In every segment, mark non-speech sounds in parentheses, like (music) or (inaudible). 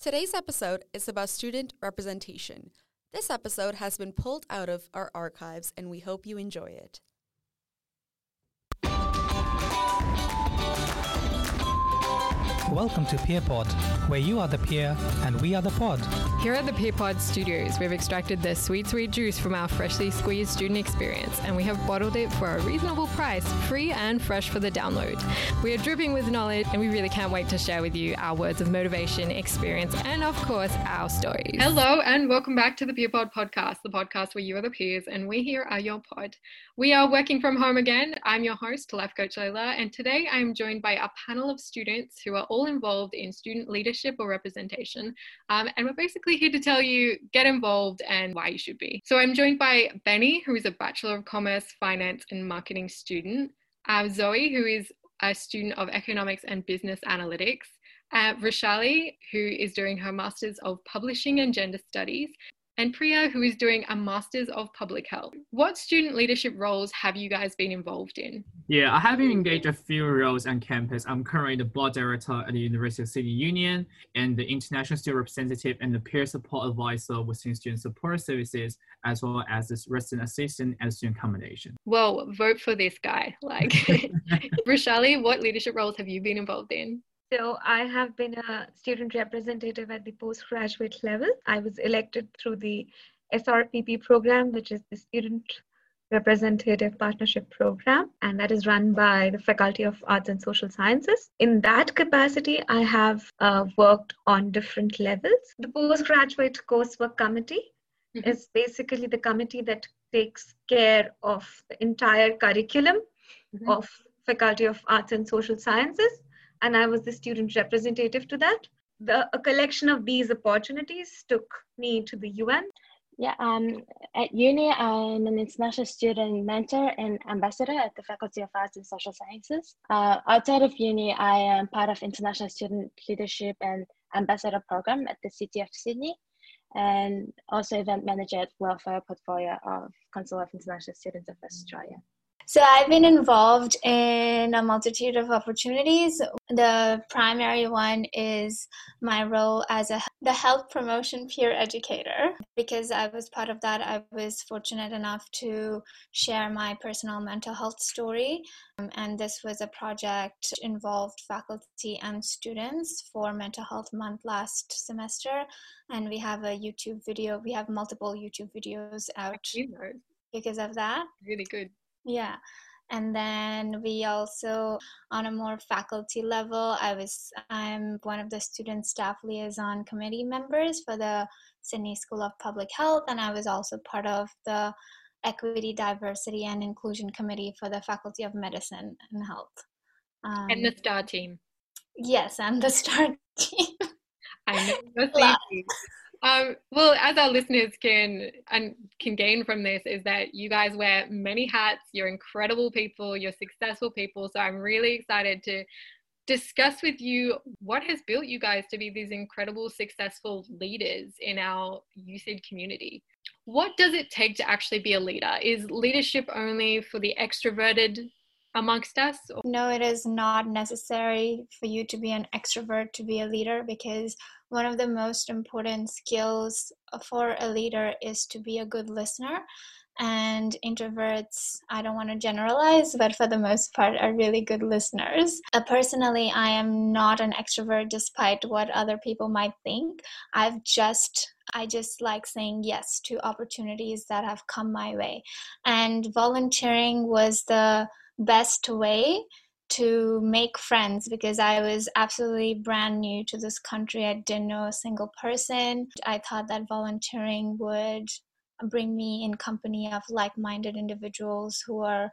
Today's episode is about student representation. This episode has been pulled out of our archives, and we hope you enjoy it. Welcome to PeerPod, where you are the peer and we are the pod. Here at the PeerPod Studios, we've extracted the sweet, sweet juice from our freshly squeezed student experience, and we have bottled it for a reasonable price, free and fresh for the download. We are dripping with knowledge, and we really can't wait to share with you our words of motivation, experience, and of course, our stories. Hello, and welcome back to the PeerPod podcast, the podcast where you are the peers, and we here are your pod. We are working from home again. I'm your host, Life Coach Layla, and today I'm joined by a panel of students who are all involved in student leadership or representation. Um, and we're basically here to tell you get involved and why you should be. So I'm joined by Benny, who is a Bachelor of Commerce, Finance, and Marketing student, uh, Zoe, who is a student of Economics and Business Analytics, uh, Rashali, who is doing her Masters of Publishing and Gender Studies, and Priya, who is doing a Masters of Public Health. What student leadership roles have you guys been involved in? Yeah, I have engaged a few roles on campus. I'm currently the board director at the University of Sydney Union and the international student representative and the peer support advisor within student support services, as well as this resident assistant and student accommodation. Well, vote for this guy. Like, (laughs) Rashali, what leadership roles have you been involved in? So I have been a student representative at the postgraduate level. I was elected through the SRPP program, which is the Student Representative Partnership Program, and that is run by the Faculty of Arts and Social Sciences. In that capacity, I have uh, worked on different levels. The postgraduate coursework committee mm-hmm. is basically the committee that takes care of the entire curriculum mm-hmm. of Faculty of Arts and Social Sciences and I was the student representative to that. The, a collection of these opportunities took me to the UN. Yeah, um, at uni, I'm an international student mentor and ambassador at the Faculty of Arts and Social Sciences. Uh, outside of uni, I am part of international student leadership and ambassador program at the City of Sydney, and also event manager at Welfare Portfolio of Council of International Students of Australia. So I've been involved in a multitude of opportunities. The primary one is my role as a the health promotion peer educator. Because I was part of that, I was fortunate enough to share my personal mental health story. Um, and this was a project involved faculty and students for Mental Health Month last semester. And we have a YouTube video. We have multiple YouTube videos out because of that. Really good. Yeah. And then we also, on a more faculty level, I was I'm one of the student staff liaison committee members for the Sydney School of Public Health, and I was also part of the Equity, Diversity, and Inclusion Committee for the Faculty of Medicine and Health. Um, and the STAR team. Yes, and the (laughs) STAR team. I know. Um, well, as our listeners can and can gain from this is that you guys wear many hats. You're incredible people. You're successful people. So I'm really excited to discuss with you what has built you guys to be these incredible, successful leaders in our USyd community. What does it take to actually be a leader? Is leadership only for the extroverted amongst us? No, it is not necessary for you to be an extrovert to be a leader because one of the most important skills for a leader is to be a good listener and introverts i don't want to generalize but for the most part are really good listeners. Uh, personally i am not an extrovert despite what other people might think. I've just i just like saying yes to opportunities that have come my way. And volunteering was the best way to make friends because I was absolutely brand new to this country. I didn't know a single person. I thought that volunteering would bring me in company of like minded individuals who are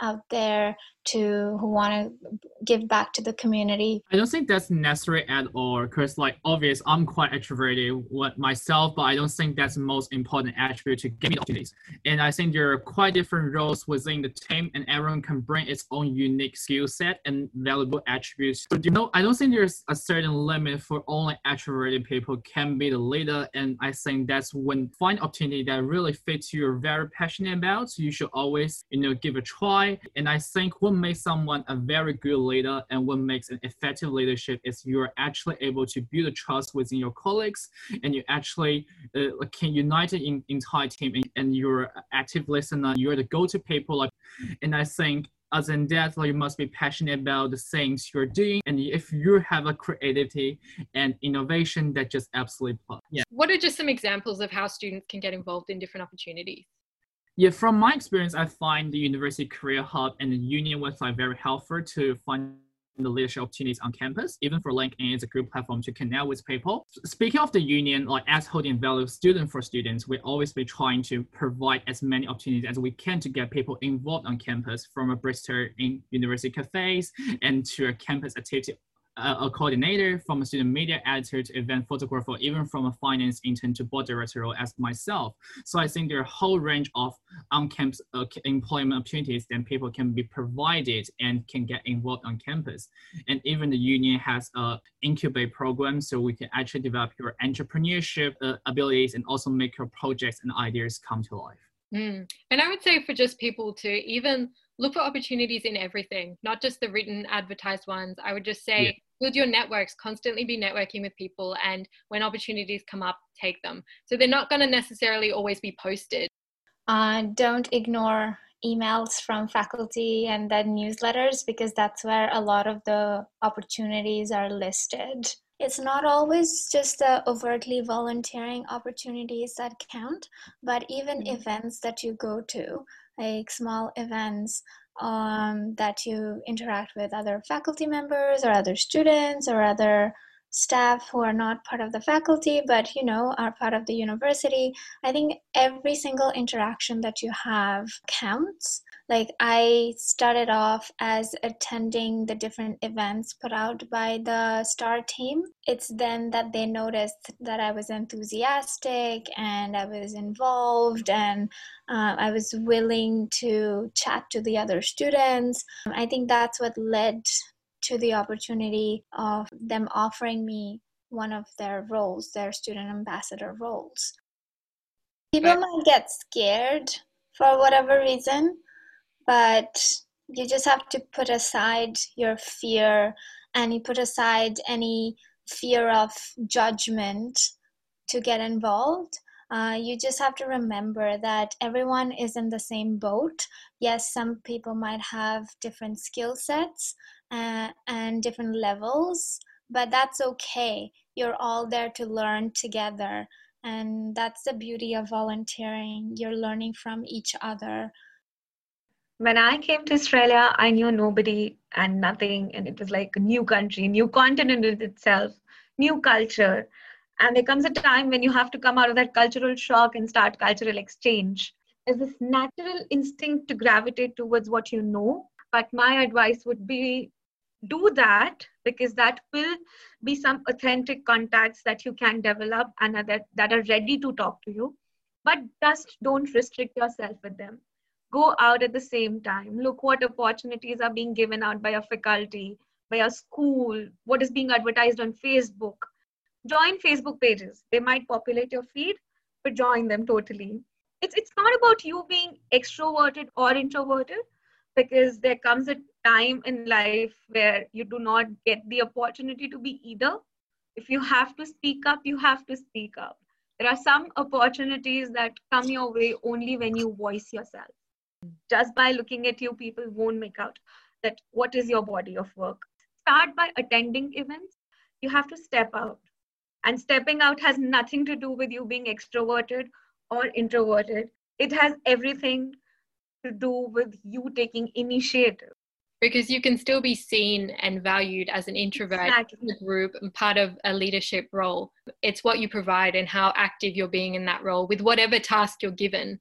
out there to who want to give back to the community. I don't think that's necessary at all because like obvious I'm quite extroverted myself, but I don't think that's the most important attribute to give me opportunities. And I think there are quite different roles within the team and everyone can bring its own unique skill set and valuable attributes. But you know, I don't think there's a certain limit for only extroverted people can be the leader. And I think that's when find opportunity that really fits you're very passionate about, so you should always, you know, give a try. And I think what makes someone a very good leader and what makes an effective leadership is you're actually able to build a trust within your colleagues and you actually uh, can unite the entire team and, and you're an active listener. You're the go-to people like and i think as in that like you must be passionate about the things you're doing and if you have a creativity and innovation that just absolutely plus yeah. What are just some examples of how students can get involved in different opportunities yeah, from my experience, I find the University Career Hub and the Union website very helpful to find the leadership opportunities on campus. Even for LinkedIn, it's a good platform to connect with people. Speaking of the union, like as holding value student for students, we always be trying to provide as many opportunities as we can to get people involved on campus, from a Bristol in university cafes and to a campus activity a coordinator, from a student media editor to event photographer, even from a finance intern to board director role as myself. So I think there are a whole range of on-campus uh, employment opportunities that people can be provided and can get involved on campus. And even the union has a incubate program, so we can actually develop your entrepreneurship uh, abilities and also make your projects and ideas come to life. Mm. And I would say for just people to even look for opportunities in everything, not just the written advertised ones. I would just say build your networks, constantly be networking with people, and when opportunities come up, take them. So they're not going to necessarily always be posted. Uh, don't ignore emails from faculty and then newsletters because that's where a lot of the opportunities are listed. It's not always just the overtly volunteering opportunities that count, but even mm-hmm. events that you go to, like small events um, that you interact with other faculty members or other students or other staff who are not part of the faculty but you know are part of the university. I think every single interaction that you have counts like i started off as attending the different events put out by the star team. It's then that they noticed that i was enthusiastic and i was involved and uh, i was willing to chat to the other students. I think that's what led to the opportunity of them offering me one of their roles, their student ambassador roles. People might get scared for whatever reason, but you just have to put aside your fear and you put aside any fear of judgment to get involved. Uh, you just have to remember that everyone is in the same boat. Yes, some people might have different skill sets, uh, and different levels, but that's okay. You're all there to learn together. And that's the beauty of volunteering. You're learning from each other. When I came to Australia, I knew nobody and nothing. And it was like a new country, new continent in itself, new culture. And there comes a time when you have to come out of that cultural shock and start cultural exchange. There's this natural instinct to gravitate towards what you know. But my advice would be do that because that will be some authentic contacts that you can develop and that, that are ready to talk to you but just don't restrict yourself with them go out at the same time look what opportunities are being given out by a faculty by a school what is being advertised on facebook join facebook pages they might populate your feed but join them totally it's, it's not about you being extroverted or introverted because there comes a time in life where you do not get the opportunity to be either. If you have to speak up, you have to speak up. There are some opportunities that come your way only when you voice yourself. Just by looking at you, people won't make out that what is your body of work. Start by attending events. You have to step out. And stepping out has nothing to do with you being extroverted or introverted. It has everything to do with you taking initiative because you can still be seen and valued as an introvert exactly. in the group and part of a leadership role. It's what you provide and how active you're being in that role with whatever task you're given.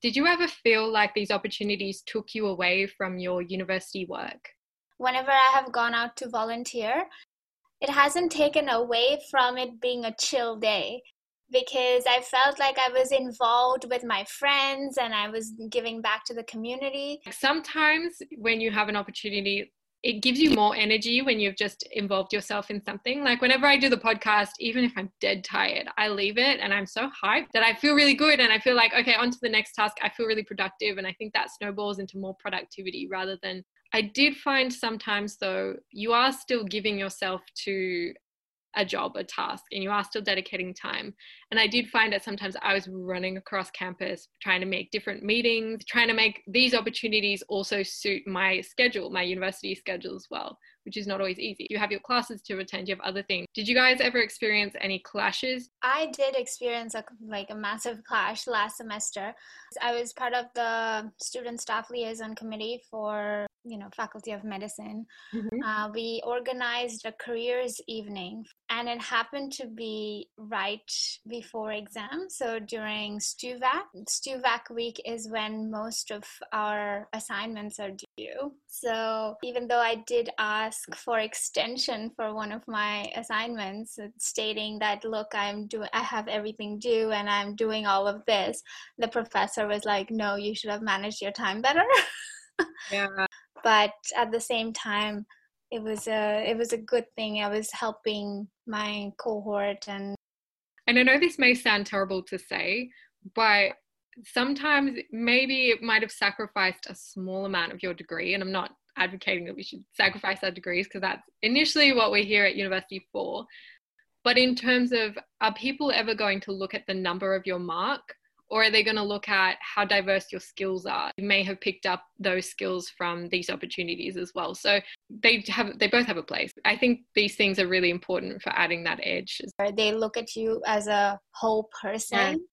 Did you ever feel like these opportunities took you away from your university work? Whenever I have gone out to volunteer, it hasn't taken away from it being a chill day because I felt like I was involved with my friends and I was giving back to the community. Sometimes when you have an opportunity, it gives you more energy when you've just involved yourself in something. Like whenever I do the podcast, even if I'm dead tired, I leave it and I'm so hyped that I feel really good and I feel like, okay, on to the next task. I feel really productive. And I think that snowballs into more productivity rather than I did find sometimes, though, you are still giving yourself to a job, a task, and you are still dedicating time. And I did find that sometimes I was running across campus trying to make different meetings, trying to make these opportunities also suit my schedule, my university schedule as well, which is not always easy. You have your classes to attend, you have other things. Did you guys ever experience any clashes? I did experience a, like a massive clash last semester. I was part of the student staff liaison committee for you know faculty of medicine mm-hmm. uh, we organized a careers evening and it happened to be right before exam so during stuvac stuvac week is when most of our assignments are due so even though i did ask for extension for one of my assignments stating that look i'm doing i have everything due and i'm doing all of this the professor was like no you should have managed your time better. (laughs) Yeah. But at the same time it was a it was a good thing. I was helping my cohort and and i know this may sound terrible to say but sometimes maybe it might have sacrificed a small amount of your degree and i'm not advocating that we should sacrifice our degrees because that's initially what we're here at university for. But in terms of are people ever going to look at the number of your mark or are they going to look at how diverse your skills are? You may have picked up those skills from these opportunities as well. So they have they both have a place. I think these things are really important for adding that edge. They look at you as a whole person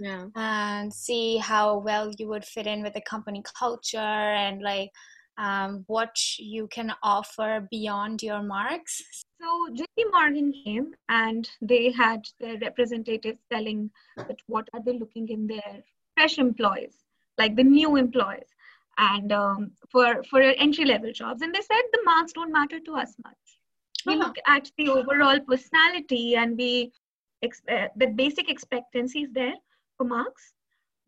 yeah. and see how well you would fit in with the company culture and like um, what you can offer beyond your marks. So JP Morgan came and they had their representatives telling that what are they looking in their fresh employees, like the new employees, and um, for for entry level jobs. And they said the marks don't matter to us much. We uh-huh. look at the overall personality and we uh, the basic expectancy is there marks,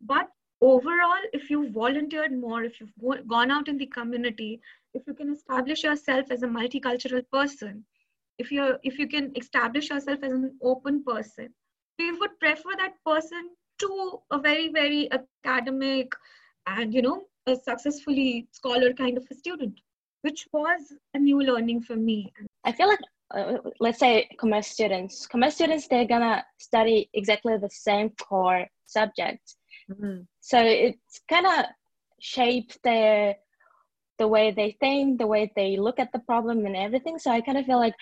but overall, if you've volunteered more, if you've go- gone out in the community, if you can establish yourself as a multicultural person, if you if you can establish yourself as an open person, we would prefer that person to a very very academic and you know a successfully scholar kind of a student, which was a new learning for me. I feel like uh, let's say commerce students commerce students they're gonna study exactly the same core subjects Mm-hmm. So it's kind of shaped their the way they think, the way they look at the problem and everything. So I kind of feel like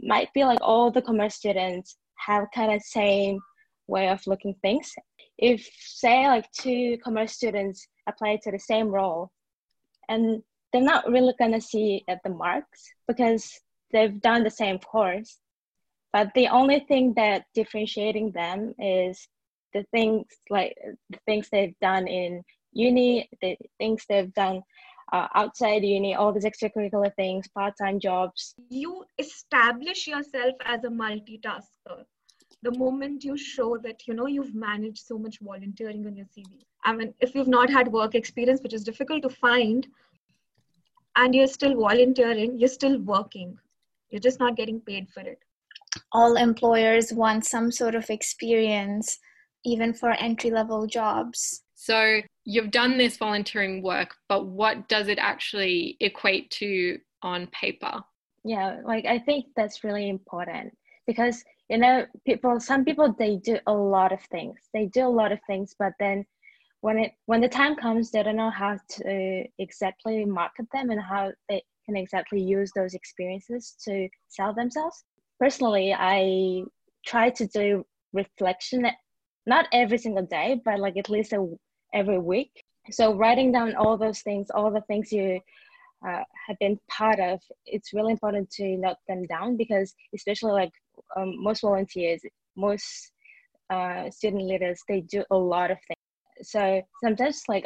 might feel like all the commerce students have kind of same way of looking things. If say like two commerce students apply to the same role and they're not really gonna see at the marks because they've done the same course. But the only thing that differentiating them is the things like the things they've done in uni, the things they've done uh, outside uni, all these extracurricular things, part-time jobs. You establish yourself as a multitasker the moment you show that you know you've managed so much volunteering on your cv i mean if you've not had work experience which is difficult to find and you're still volunteering you're still working you're just not getting paid for it all employers want some sort of experience even for entry level jobs. So you've done this volunteering work, but what does it actually equate to on paper? Yeah, like I think that's really important because you know people some people they do a lot of things. They do a lot of things, but then when it when the time comes they don't know how to exactly market them and how they can exactly use those experiences to sell themselves. Personally, I try to do reflection not every single day, but like at least a, every week. So writing down all those things, all the things you uh, have been part of, it's really important to note them down because especially like um, most volunteers, most uh, student leaders, they do a lot of things. So sometimes like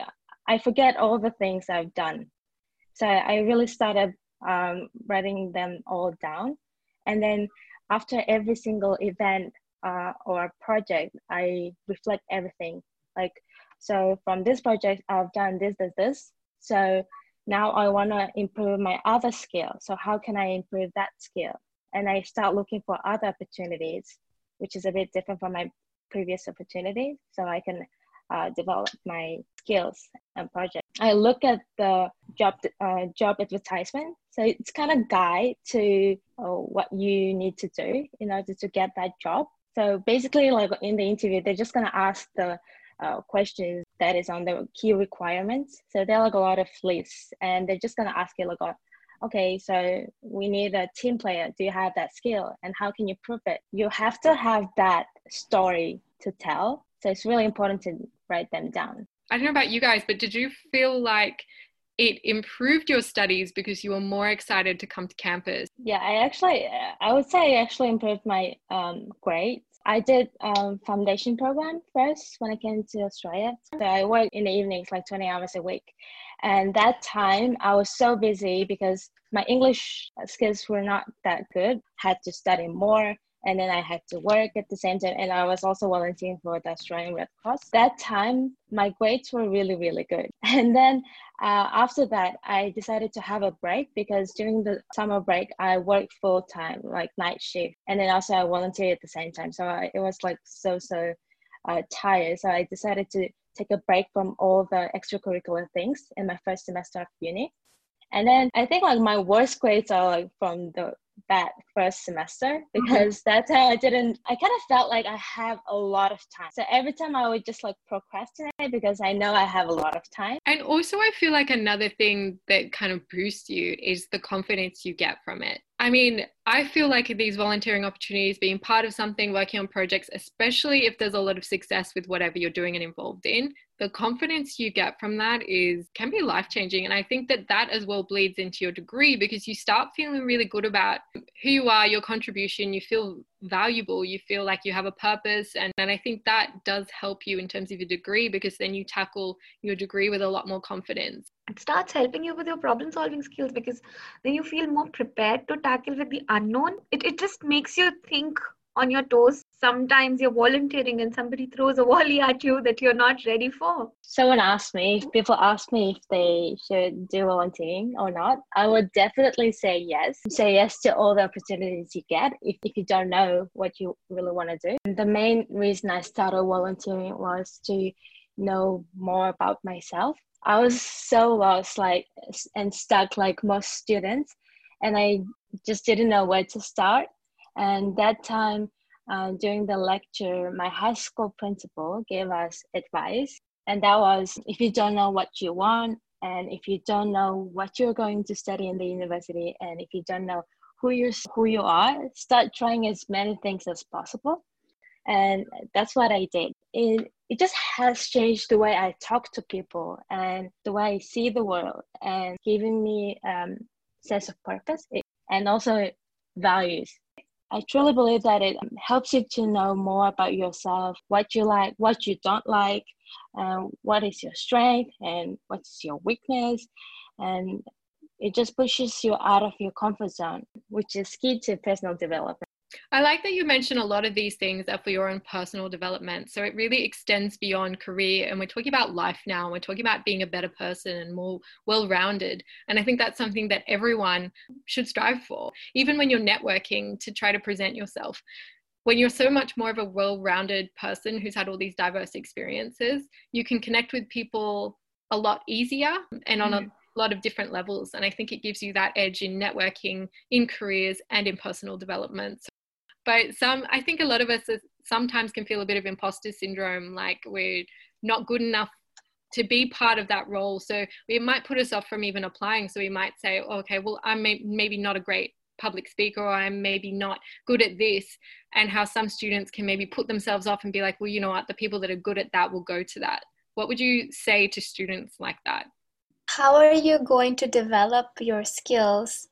I forget all the things I've done. So I really started um, writing them all down. And then after every single event, uh, or project, I reflect everything. Like, so from this project, I've done this, this, this. So now I want to improve my other skill. So how can I improve that skill? And I start looking for other opportunities, which is a bit different from my previous opportunity. So I can uh, develop my skills and project. I look at the job uh, job advertisement, so it's kind of guide to uh, what you need to do in order to get that job. So basically, like in the interview, they're just gonna ask the uh, questions that is on the key requirements. So there are like a lot of lists, and they're just gonna ask you like, okay, so we need a team player. Do you have that skill, and how can you prove it? You have to have that story to tell. So it's really important to write them down. I don't know about you guys, but did you feel like it improved your studies because you were more excited to come to campus? Yeah, I actually, I would say I actually improved my um, grades. I did um, foundation program first when I came to Australia. So I worked in the evenings, like 20 hours a week. And that time I was so busy because my English skills were not that good. Had to study more and then I had to work at the same time. And I was also volunteering for the Australian Red Cross. That time, my grades were really, really good. (laughs) And then uh, after that, I decided to have a break because during the summer break, I worked full time, like night shift. And then also I volunteered at the same time. So I, it was like so, so uh, tired. So I decided to take a break from all the extracurricular things in my first semester of uni. And then I think like my worst grades are like from the that first semester mm-hmm. because mm-hmm. that time I didn't, I kind of felt like I have a lot of time. So every time I would just like procrastinate because I know I have a lot of time. And also, I feel like another thing that kind of boosts you is the confidence you get from it. I mean, I feel like these volunteering opportunities, being part of something, working on projects, especially if there's a lot of success with whatever you're doing and involved in, the confidence you get from that is can be life changing and i think that that as well bleeds into your degree because you start feeling really good about who you are your contribution you feel valuable. You feel like you have a purpose and, and i think that does help you in terms of your degree because then you tackle your degree with a lot more confidence. It starts helping you with your problem solving skills because then you feel more prepared to tackle with the unknown. It, it just makes you think on your toes. Sometimes you're volunteering and somebody throws a volley (laughs) at you that you're not ready for. Someone asked me, people ask me if they should do volunteering or not, I would definitely say yes. Say yes to all the opportunities you get if, if you don't know what you really want to do. The main reason I started volunteering was to know more about myself. I was so lost, like, and stuck like most students, and I just didn't know where to start and that time, uh, during the lecture, my high school principal gave us advice. And that was if you don't know what you want, and if you don't know what you're going to study in the university, and if you don't know who you're who you are, start trying as many things as possible. And that's what I did. It, it just has changed the way I talk to people and the way I see the world and giving me um, sense of purpose and also values I truly believe that it um, helps you to know more about yourself, what you like, what you don't like, and what is your strength and what's your weakness. And it just pushes you out of your comfort zone, which is key to personal development. I like that you mentioned a lot of these things are for your own personal development. So it really extends beyond career. And we're talking about life now. And we're talking about being a better person and more well rounded. And I think that's something that everyone should strive for, even when you're networking to try to present yourself. When you're so much more of a well rounded person who's had all these diverse experiences, you can connect with people a lot easier and on a mm. lot of different levels. And I think it gives you that edge in networking, in careers, and in personal development. But some i think a lot of us sometimes can feel a bit of imposter syndrome like we're not good enough to be part of that role. So we might put us off from even applying. So we might say oh, okay well i'm may- maybe not a great public speaker or i'm maybe not good at this. And how some students can maybe put themselves off and be like well you know what? The people that are good at that will go to that. What would you say to students like that? How are you going to develop your skills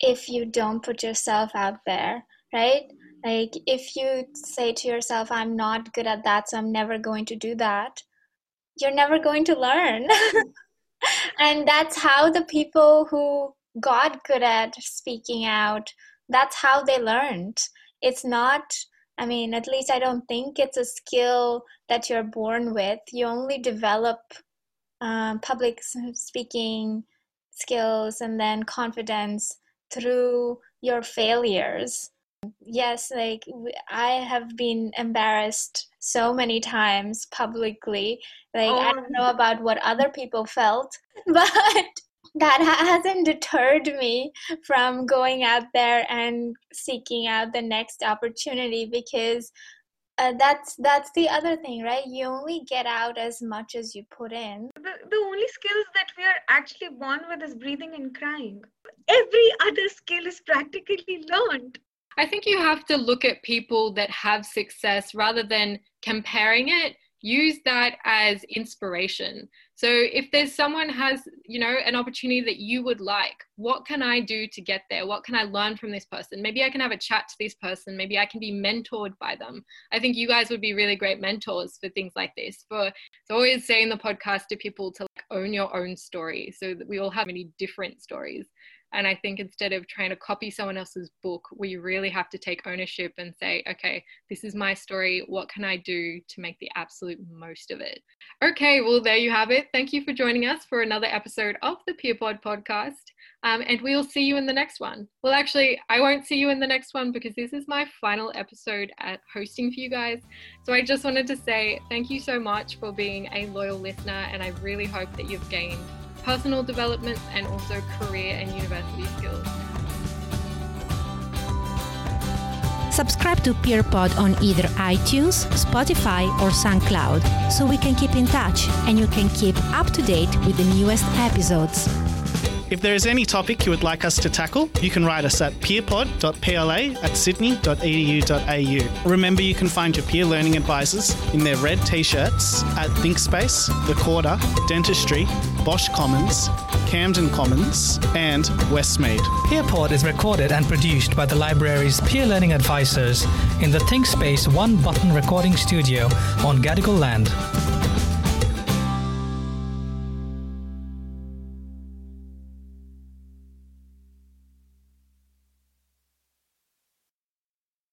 if you don't put yourself out there right like, if you say to yourself, I'm not good at that, so I'm never going to do that, you're never going to learn. (laughs) and that's how the people who got good at speaking out, that's how they learned. It's not, I mean, at least I don't think it's a skill that you're born with. You only develop uh, public speaking skills and then confidence through your failures yes, like I have been embarrassed so many times publicly. Like, oh. I don't know about what other people felt, (laughs) but that hasn't deterred me from going out there and seeking out the next opportunity because uh, that's that's the other thing right you only get out as much as you put in the, the only skills that we are actually born with is breathing and crying every other skill is practically learned i think you have to look at people that have success rather than comparing it. Use that as inspiration. So if there's someone has you know an opportunity that you would like what can i do to get there? What can i learn from this person? Maybe i can have a chat to this person. Maybe i can be mentored by them. I think you guys would be really great mentors for things like this for it's always saying the podcast to people to like own your own story so that we all have many different stories and I think instead of trying to copy someone else's book, we really have to take ownership and say, okay, this is my story. What can I do to make the absolute most of it? Okay, well, there you have it. Thank you for joining us for another episode of the PeerPod podcast. Um, and we'll see you in the next one. Well, actually, I won't see you in the next one because this is my final episode at hosting for you guys. So I just wanted to say thank you so much for being a loyal listener, and I really hope that you've gained personal development, and also career and university skills. Subscribe to PeerPod on either iTunes, Spotify, or SoundCloud so we can keep in touch and you can keep up to date with the newest episodes. If there is any topic you would like us to tackle, you can write us at peerpod.pla at sydney.edu.au. Remember, you can find your peer learning advisors in their red t shirts at ThinkSpace, The Quarter, Dentistry, Bosch Commons, Camden Commons, and Westmead. PeerPod is recorded and produced by the library's peer learning advisors in the ThinkSpace one button recording studio on Gadigal land.